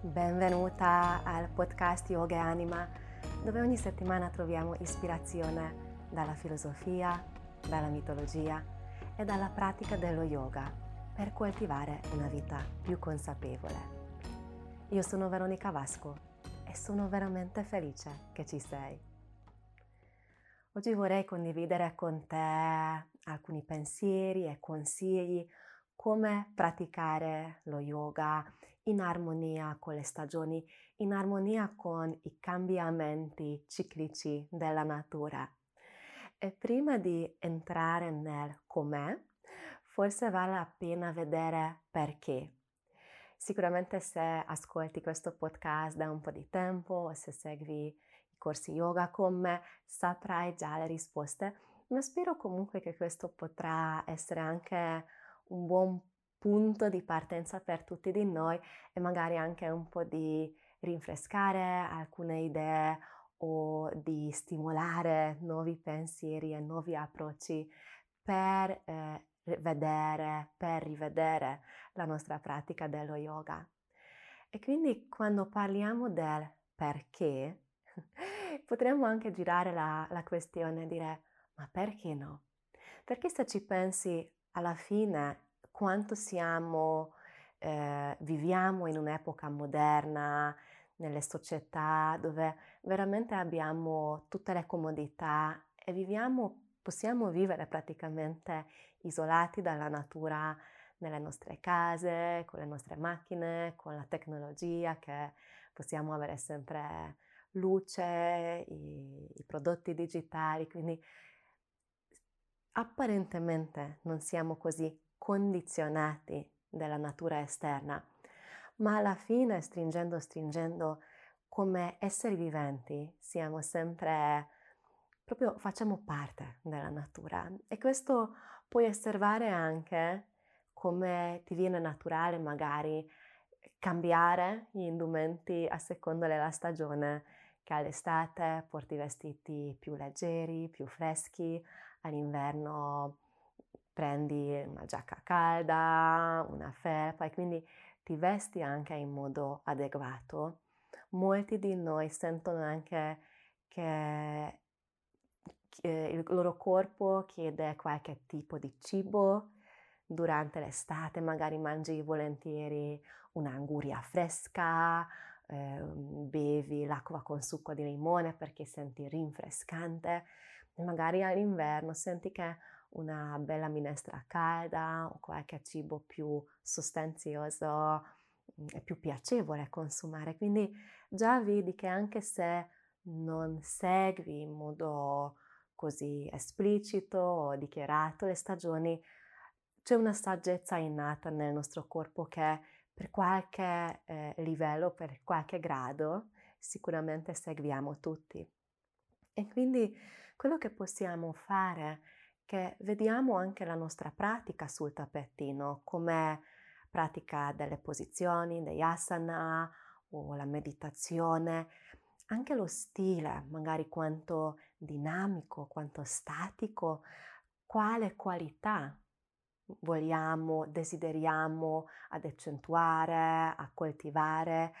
Benvenuta al podcast Yoga e Anima, dove ogni settimana troviamo ispirazione dalla filosofia, dalla mitologia e dalla pratica dello yoga per coltivare una vita più consapevole. Io sono Veronica Vasco e sono veramente felice che ci sei. Oggi vorrei condividere con te alcuni pensieri e consigli come praticare lo yoga in armonia con le stagioni, in armonia con i cambiamenti ciclici della natura. E prima di entrare nel com'è, forse vale la pena vedere perché. Sicuramente se ascolti questo podcast da un po' di tempo o se segui i corsi yoga con me, saprai già le risposte, ma spero comunque che questo potrà essere anche un buon punto di partenza per tutti di noi e magari anche un po' di rinfrescare alcune idee o di stimolare nuovi pensieri e nuovi approcci per eh, vedere, per rivedere la nostra pratica dello yoga. E quindi quando parliamo del perché, potremmo anche girare la, la questione e dire ma perché no? Perché se ci pensi alla fine quanto siamo, eh, viviamo in un'epoca moderna, nelle società dove veramente abbiamo tutte le comodità e viviamo, possiamo vivere praticamente isolati dalla natura nelle nostre case, con le nostre macchine, con la tecnologia che possiamo avere sempre luce, i, i prodotti digitali, quindi apparentemente non siamo così condizionati dalla natura esterna, ma alla fine, stringendo, stringendo, come esseri viventi, siamo sempre, proprio facciamo parte della natura. E questo puoi osservare anche come ti viene naturale magari cambiare gli indumenti a seconda della stagione, che all'estate porti vestiti più leggeri, più freschi, all'inverno prendi una giacca calda, una felpa e quindi ti vesti anche in modo adeguato. Molti di noi sentono anche che il loro corpo chiede qualche tipo di cibo durante l'estate, magari mangi volentieri un'anguria fresca, eh, bevi l'acqua con succo di limone perché senti rinfrescante magari all'inverno senti che una bella minestra calda o qualche cibo più sostanzioso è più piacevole consumare. Quindi già vedi che anche se non segui in modo così esplicito o dichiarato le stagioni, c'è una saggezza innata nel nostro corpo che per qualche eh, livello, per qualche grado, sicuramente seguiamo tutti. E quindi quello che possiamo fare che vediamo anche la nostra pratica sul tappetino, come pratica delle posizioni, degli asana o la meditazione, anche lo stile, magari quanto dinamico, quanto statico, quale qualità vogliamo, desideriamo ad accentuare, a coltivare,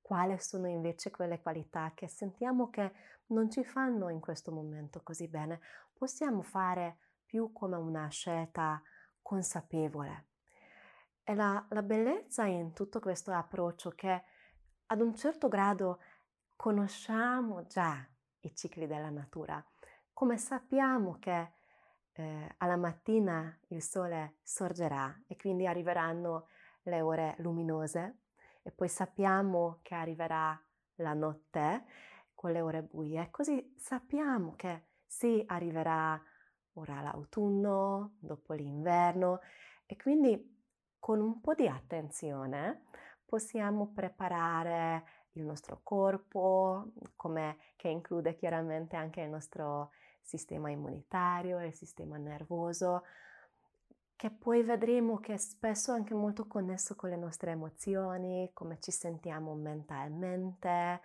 quali sono invece quelle qualità che sentiamo che non ci fanno in questo momento così bene. Possiamo fare più come una scelta consapevole. E la, la bellezza in tutto questo approccio che ad un certo grado conosciamo già i cicli della natura, come sappiamo che eh, alla mattina il sole sorgerà e quindi arriveranno le ore luminose e poi sappiamo che arriverà la notte con le ore buie, così sappiamo che sì arriverà ora l'autunno, dopo l'inverno e quindi con un po' di attenzione possiamo preparare il nostro corpo, che include chiaramente anche il nostro sistema immunitario il sistema nervoso, che poi vedremo che è spesso anche molto connesso con le nostre emozioni, come ci sentiamo mentalmente,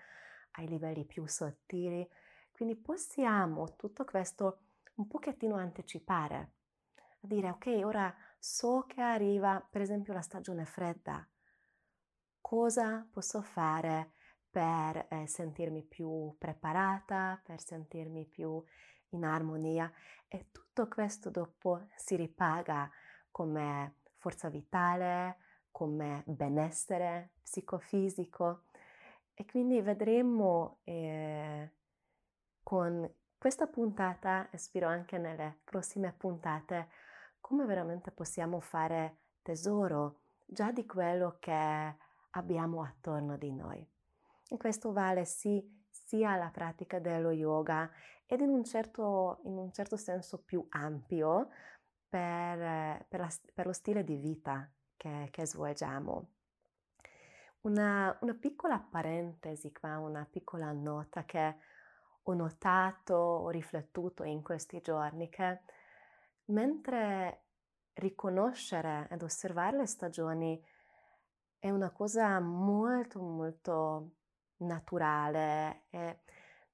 ai livelli più sottili. Quindi possiamo tutto questo un pochettino anticipare, a dire ok, ora so che arriva per esempio la stagione fredda, cosa posso fare per eh, sentirmi più preparata, per sentirmi più in armonia? E tutto questo dopo si ripaga come forza vitale, come benessere psicofisico. E quindi vedremo eh, con questa puntata e spero anche nelle prossime puntate come veramente possiamo fare tesoro già di quello che abbiamo attorno di noi. E questo vale sì sia alla pratica dello yoga ed in un certo, in un certo senso più ampio per, per, la, per, lo stile di vita che, che svolgiamo. Una, una, piccola parentesi qua, una piccola nota che ho notato, ho riflettuto in questi giorni, che mentre riconoscere ed osservare le stagioni è una cosa molto molto naturale e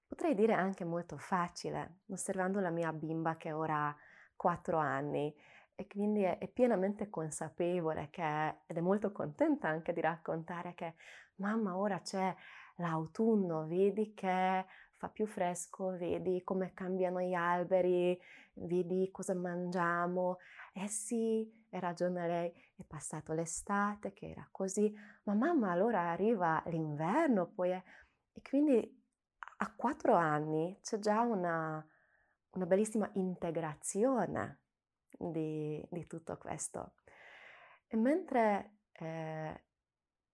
potrei dire anche molto facile, osservando la mia bimba che ora ha 4 anni. E quindi è, pienamente consapevole che, ed è molto contenta anche di raccontare che mamma ora c'è l'autunno, vedi che fa più fresco, vedi come cambiano gli alberi, vedi cosa mangiamo. Eh sì, hai ragione lei, è passato l'estate che era così, ma mamma allora arriva l'inverno poi è... E quindi a quattro anni c'è già una, una bellissima integrazione di, di, tutto questo. E mentre eh,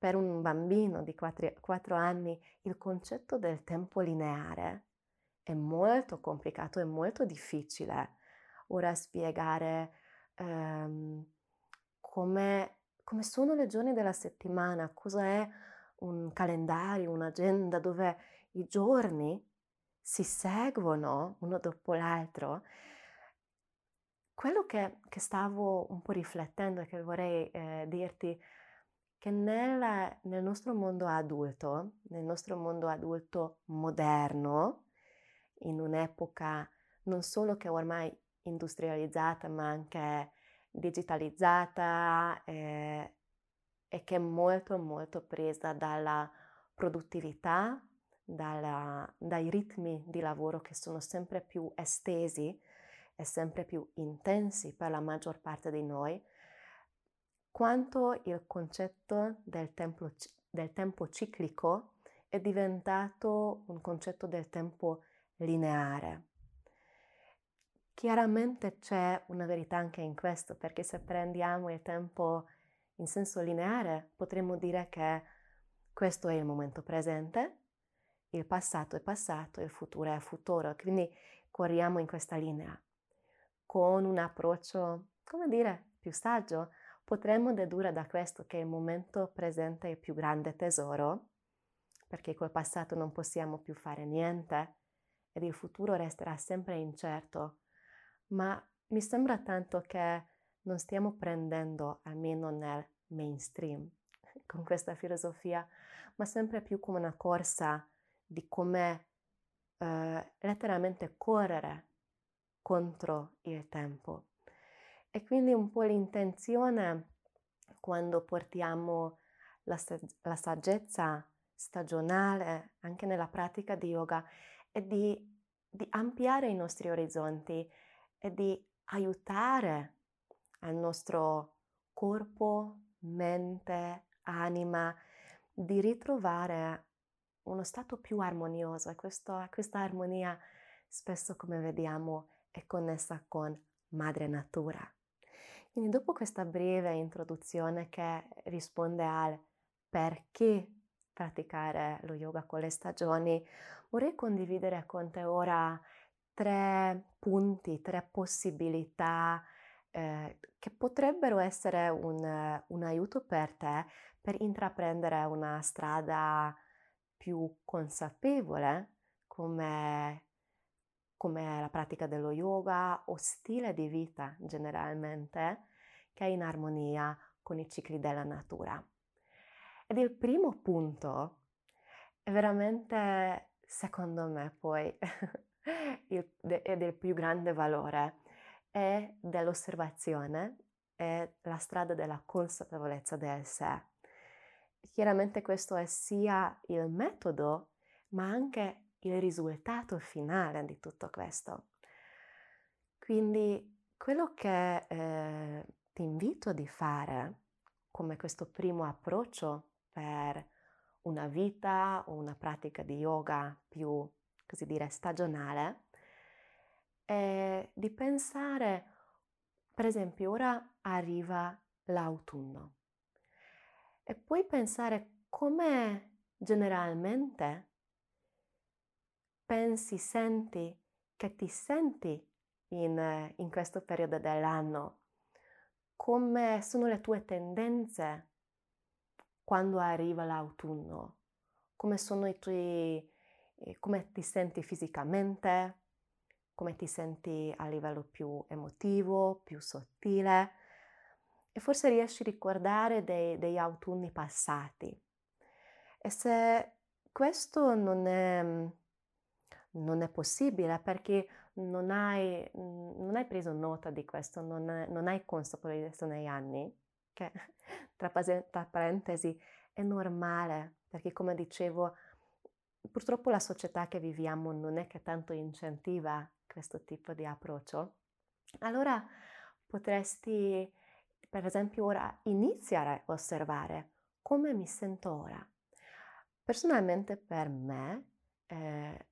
per un bambino di quattro anni il concetto del tempo lineare è molto complicato e molto difficile ora spiegare ehm, come, come sono le giorni della settimana, cosa è un calendario, un'agenda dove i giorni si seguono uno dopo l'altro. Quello che, che stavo un po' riflettendo e che vorrei eh, dirti che nel, nel, nostro mondo adulto, nel nostro mondo adulto moderno, in un'epoca non solo che ormai industrializzata ma anche digitalizzata eh, e che è molto molto presa dalla produttività, dalla, dai ritmi di lavoro che sono sempre più estesi e sempre più intensi per la maggior parte di noi, quanto il concetto del tempo, del tempo ciclico è diventato un concetto del tempo lineare. Chiaramente c'è una verità anche in questo, perché se prendiamo il tempo in senso lineare, potremmo dire che questo è il momento presente, il passato è passato, il futuro è futuro, quindi corriamo in questa linea. Con un approccio, come dire, più saggio, potremmo dedurre da questo che il momento presente è il più grande tesoro, perché col passato non possiamo più fare niente ed il futuro resterà sempre incerto ma mi sembra tanto che non stiamo prendendo, almeno nel mainstream, con questa filosofia, ma sempre più come una corsa di come eh, letteralmente correre contro il tempo. E quindi un po' l'intenzione quando portiamo la, la saggezza stagionale anche nella pratica di yoga è di, di ampliare i nostri orizzonti e di aiutare al nostro corpo, mente, anima, di ritrovare uno stato più armonioso e questo, questa armonia spesso come vediamo è connessa con madre natura. Quindi dopo questa breve introduzione che risponde al perché praticare lo yoga con le stagioni, vorrei condividere con te ora tre punti, tre possibilità eh, che potrebbero essere un, un aiuto per te per intraprendere una strada più consapevole come, come la pratica dello yoga o stile di vita generalmente che è in armonia con i cicli della natura. Ed il primo punto è veramente, secondo me, poi il, è del più grande valore, è dell'osservazione, è la strada della consapevolezza del sé. chiaramente questo è sia il metodo, ma anche il risultato finale di tutto questo. Quindi quello che eh, ti invito di fare come questo primo approccio per una vita o una pratica di yoga più, così dire, stagionale, è di pensare, per esempio, ora arriva l'autunno e puoi pensare come generalmente pensi, senti, che ti senti in, in questo periodo dell'anno, come sono le tue tendenze quando arriva l'autunno, come sono i tuoi, eh, come ti senti fisicamente, come ti senti a livello più emotivo, più sottile? E forse riesci a ricordare dei, degli autunni passati. E se questo non è, non è possibile perché non hai, non hai, preso nota di questo, non, non hai consapevolezza negli anni, che tra, tra parentesi è normale, perché come dicevo, purtroppo la società che viviamo non è che tanto incentiva questo tipo di approccio. Allora potresti, per esempio, ora iniziare a osservare come mi sento ora. Personalmente per me, eh,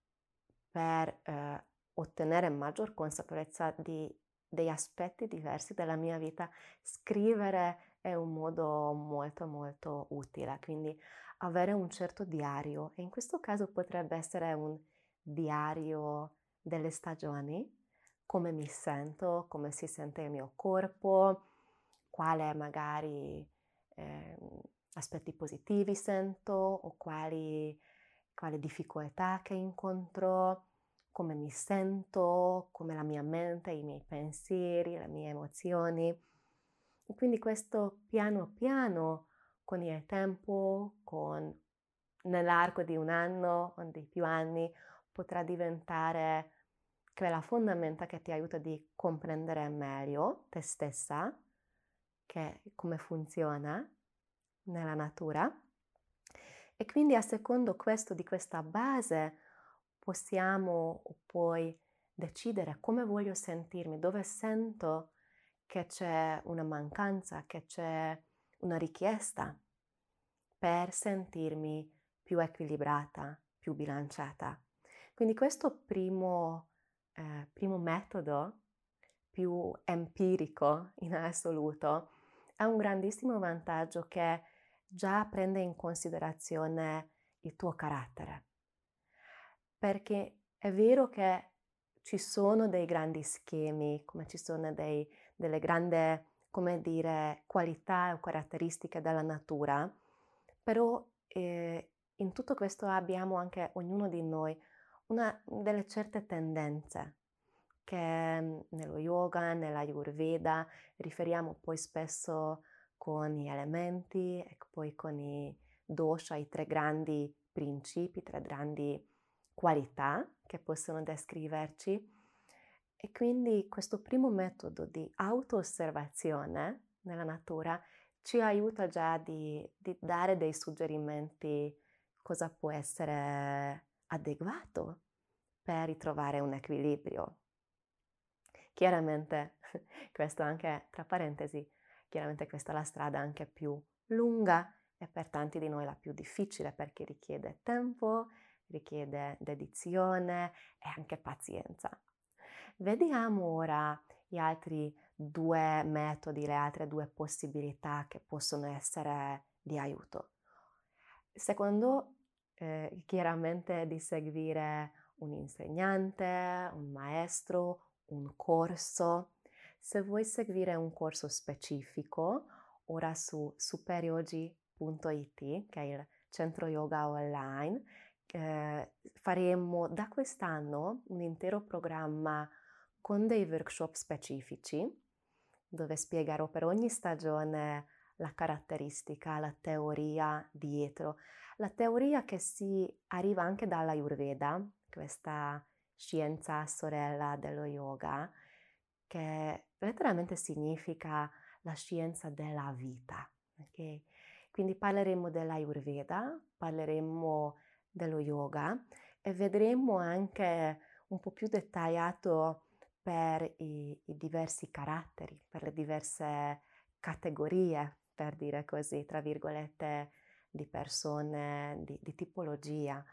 per eh, ottenere maggior consapevolezza di, degli aspetti diversi della mia vita, scrivere è un modo molto molto utile, quindi avere un certo diario e in questo caso potrebbe essere un diario delle stagioni, come mi sento, come si sente il mio corpo, quale magari eh, aspetti positivi sento o quali, quali difficoltà che incontro come mi sento, come la mia mente, i miei pensieri, le mie emozioni. E quindi questo piano piano, con il tempo, con, nell'arco di un anno o di più anni, potrà diventare quella fondamenta che ti aiuta di comprendere meglio te stessa, che, come funziona nella natura. E quindi a secondo questo, di questa base, possiamo poi decidere come voglio sentirmi, dove sento che c'è una mancanza, che c'è una richiesta per sentirmi più equilibrata, più bilanciata. Quindi questo primo, eh, primo metodo, più empirico in assoluto, ha un grandissimo vantaggio che già prende in considerazione il tuo carattere. Perché è vero che ci sono dei grandi schemi, come ci sono dei, delle grandi, come dire, qualità o caratteristiche della natura, però eh, in tutto questo abbiamo anche ognuno di noi una delle certe tendenze che mm, nello yoga, nella Ayurveda riferiamo poi spesso con gli elementi e poi con i dosha, i tre grandi principi, tre grandi qualità che possono descriverci e quindi questo primo metodo di auto-osservazione nella natura ci aiuta già di, di dare dei suggerimenti cosa può essere adeguato per ritrovare un equilibrio. Chiaramente, questo anche tra parentesi, chiaramente questa è la strada anche più lunga e per tanti di noi la più difficile perché richiede tempo richiede dedizione e anche pazienza. Vediamo ora gli altri due metodi, le altre due possibilità che possono essere di aiuto. Secondo, eh, chiaramente di seguire un insegnante, un maestro, un corso. Se vuoi seguire un corso specifico, ora su superyogi.it, che è il centro yoga online, eh, faremo da quest'anno un intero programma con dei workshop specifici dove spiegherò per ogni stagione la caratteristica, la teoria dietro, la teoria che si arriva anche dalla Ayurveda, questa scienza sorella dello yoga, che letteralmente significa la scienza della vita. Okay? Quindi parleremo dell'Ayurveda, parleremo dello yoga e vedremo anche un po' più dettagliato per i, i diversi caratteri, per le diverse categorie, per dire così, tra virgolette, di persone, di, di tipologia.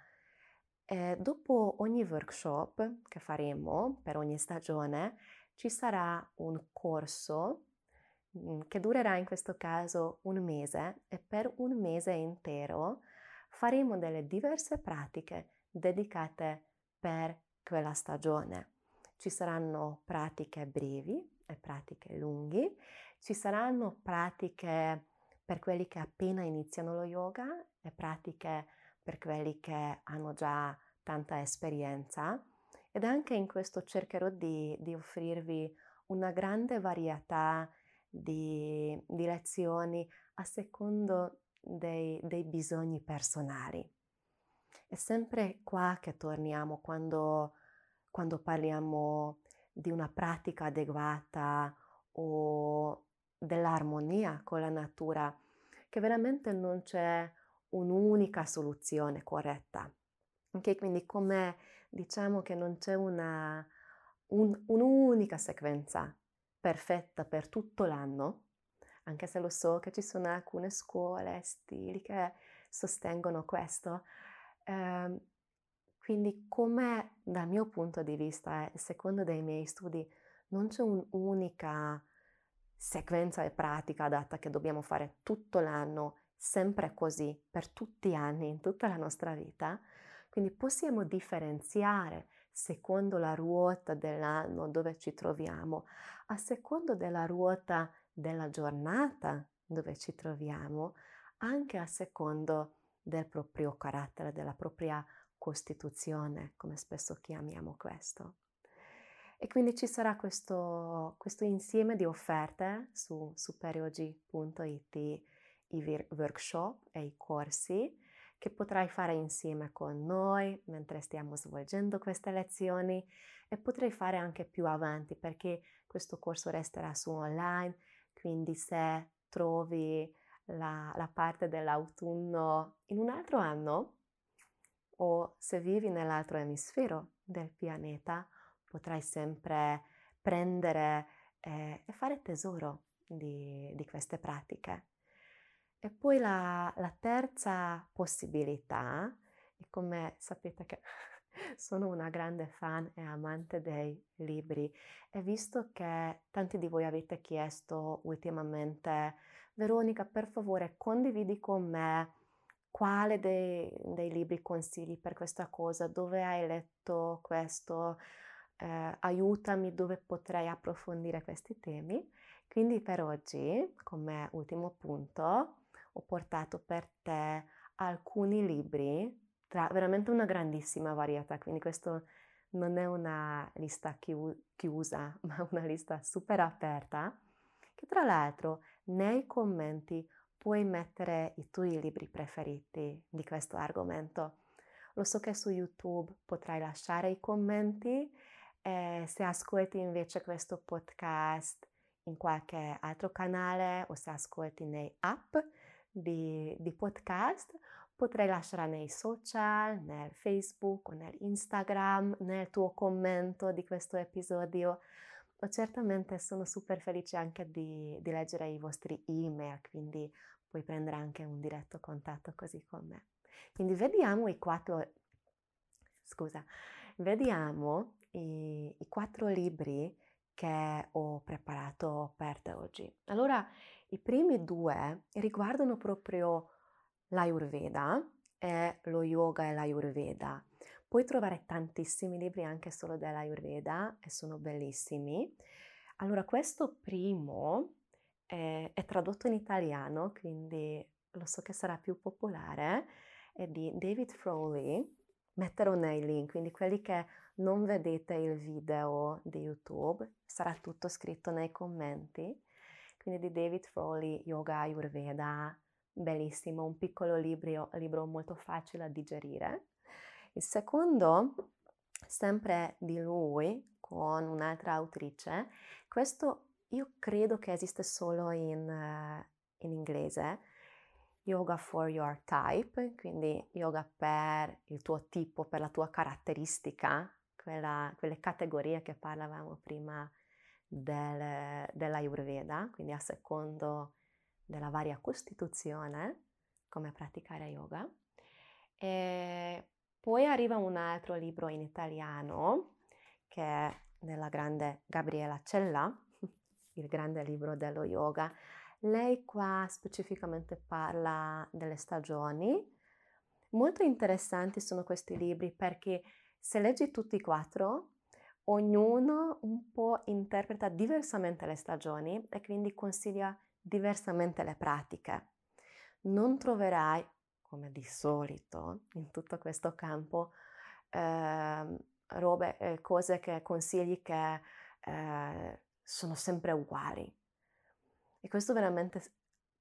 E dopo ogni workshop che faremo per ogni stagione ci sarà un corso mm, che durerà in questo caso un mese e per un mese intero faremo delle diverse pratiche dedicate per quella stagione. Ci saranno pratiche brevi e pratiche lunghe, ci saranno pratiche per quelli che appena iniziano lo yoga e pratiche per quelli che hanno già tanta esperienza ed anche in questo cercherò di, di offrirvi una grande varietà di, di lezioni a secondo dei, dei bisogni personali. È sempre qua che torniamo quando, quando parliamo di una pratica adeguata o dell'armonia con la natura, che veramente non c'è un'unica soluzione corretta. Okay? Quindi come diciamo che non c'è una, un, un'unica sequenza perfetta per tutto l'anno, anche se lo so che ci sono alcune scuole, stili che sostengono questo. Eh, quindi come dal mio punto di vista e secondo dei miei studi non c'è un'unica sequenza e pratica adatta che dobbiamo fare tutto l'anno, sempre così, per tutti gli anni, in tutta la nostra vita. Quindi possiamo differenziare secondo la ruota dell'anno dove ci troviamo, a secondo della ruota della giornata dove ci troviamo, anche a secondo del proprio carattere, della propria costituzione, come spesso chiamiamo questo. E quindi ci sarà questo, questo insieme di offerte su superiogi.it, i workshop e i corsi che potrai fare insieme con noi mentre stiamo svolgendo queste lezioni e potrai fare anche più avanti perché questo corso resterà su online, quindi se trovi la, la parte dell'autunno in un altro anno o se vivi nell'altro emisfero del pianeta, potrai sempre prendere eh, e fare tesoro di, di, queste pratiche. E poi la, la terza possibilità, e come sapete che sono una grande fan e amante dei libri e visto che tanti di voi avete chiesto ultimamente, Veronica, per favore condividi con me quale dei, dei libri consigli per questa cosa, dove hai letto questo, eh, aiutami dove potrei approfondire questi temi. Quindi per oggi, come ultimo punto, ho portato per te alcuni libri tra veramente una grandissima varietà, quindi questo non è una lista chiusa, ma una lista super aperta, che tra l'altro nei commenti puoi mettere i tuoi libri preferiti di questo argomento. Lo so che su YouTube potrai lasciare i commenti e se ascolti invece questo podcast in qualche altro canale o se ascolti nei app di, di podcast, potrai lasciare nei social, nel Facebook o nell'Instagram, nel tuo commento di questo episodio. O certamente sono super felice anche di, di leggere i vostri email, quindi puoi prendere anche un diretto contatto così con me. Quindi vediamo i quattro, scusa, vediamo i, i quattro libri che ho preparato per te oggi. Allora, i primi due riguardano proprio l'Ayurveda e lo yoga e l'Ayurveda. Puoi trovare tantissimi libri anche solo dell'Ayurveda e sono bellissimi. Allora, questo primo è, è tradotto in italiano, quindi lo so che sarà più popolare, è di David Frowley. Metterò nei link, quindi quelli che non vedete il video di YouTube, sarà tutto scritto nei commenti. Quindi di David Frowley, Yoga Ayurveda, bellissimo, un piccolo libro, libro molto facile da digerire. Il secondo, sempre di lui, con un'altra autrice, questo io credo che esiste solo in, uh, in inglese. yoga for your type, quindi yoga per il tuo tipo, per la tua caratteristica, quella, quelle categorie che parlavamo prima del, dell'Ayurveda, quindi a secondo della varia costituzione, come praticare yoga. E poi arriva un altro libro in italiano che è della grande Gabriela Cella, il grande libro dello yoga. Lei qua specificamente parla delle stagioni. Molto interessanti sono questi libri perché se leggi tutti e quattro, ognuno un po' interpreta diversamente le stagioni e quindi consiglia diversamente le pratiche. Non troverai, come di solito in tutto questo campo, eh, robe, eh, cose che consigli che eh, sono sempre uguali. E questo veramente,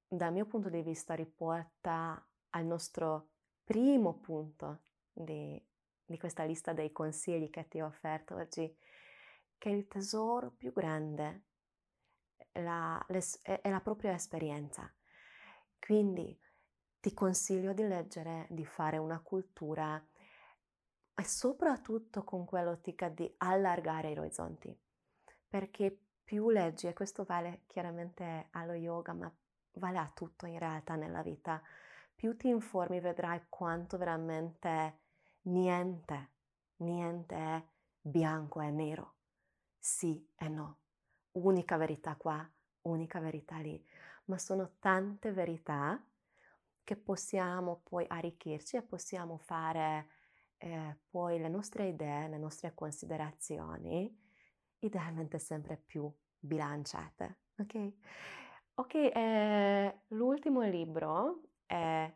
dal mio punto di vista, riporta al nostro primo punto di, di questa lista dei consigli che ti ho offerto oggi, che il tesoro più grande la, è la propria esperienza. Quindi ti consiglio di leggere, di fare una cultura e soprattutto con quell'ottica di allargare i orizzonti, perché più leggi, e questo vale chiaramente allo yoga, ma vale a tutto in realtà nella vita, più ti informi vedrai quanto veramente niente, niente è bianco e nero, sì e no, unica verità qua, unica verità lì, ma sono tante verità che possiamo poi arricchirci e possiamo fare eh, poi le nostre idee, le nostre considerazioni, idealmente sempre più bilanciate. Ok? Ok, eh, l'ultimo libro è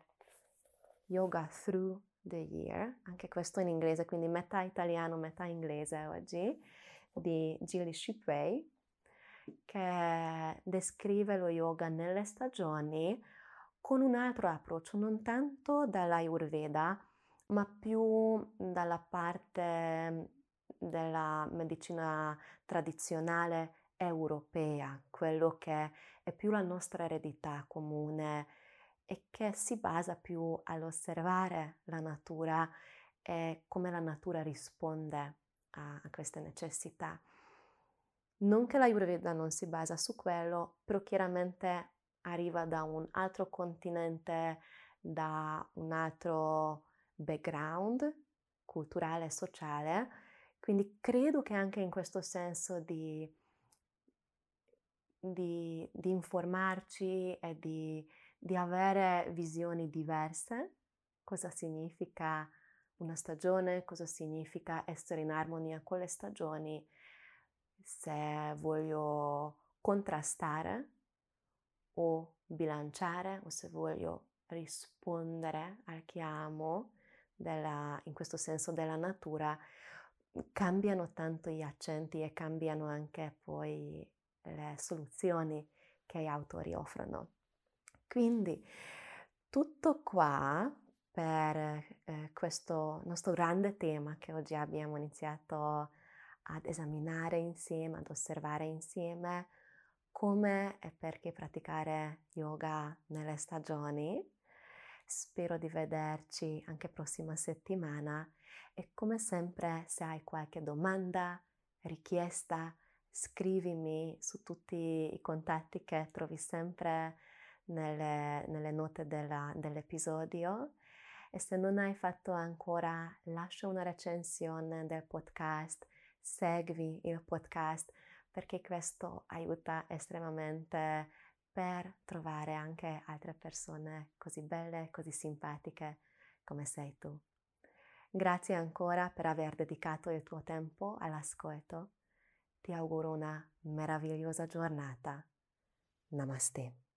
Yoga Through the Year, anche questo in inglese, quindi metà italiano, metà inglese oggi, di Gilly Shipway, che descrive lo yoga nelle stagioni con un altro approccio, non tanto dall'Ayurveda, ma più dalla parte della medicina tradizionale europea, quello che è più la nostra eredità comune e che si basa più all'osservare la natura e come la natura risponde a, queste necessità. Non che l'Ayurveda non si basa su quello, però chiaramente arriva da un altro continente, da un altro background culturale e sociale, quindi credo che anche in questo senso di, di, di informarci e di, di avere visioni diverse, cosa significa una stagione, cosa significa essere in armonia con le stagioni, se voglio contrastare o bilanciare o se voglio rispondere al chiamo della, in questo senso della natura, cambiano tanto gli accenti e cambiano anche poi le soluzioni che gli autori offrono. Quindi tutto qua per eh, questo nostro grande tema che oggi abbiamo iniziato ad esaminare insieme, ad osservare insieme come e perché praticare yoga nelle stagioni. Spero di vederci anche prossima settimana e come sempre se hai qualche domanda, richiesta, scrivimi su tutti i contatti che trovi sempre nelle, nelle note della, dell'episodio e se non hai fatto ancora lascia una recensione del podcast, segui il podcast perché questo aiuta estremamente per trovare anche altre persone così belle, così simpatiche come sei tu. Grazie ancora per aver dedicato il tuo tempo all'ascolto. Ti auguro una meravigliosa giornata. Namaste.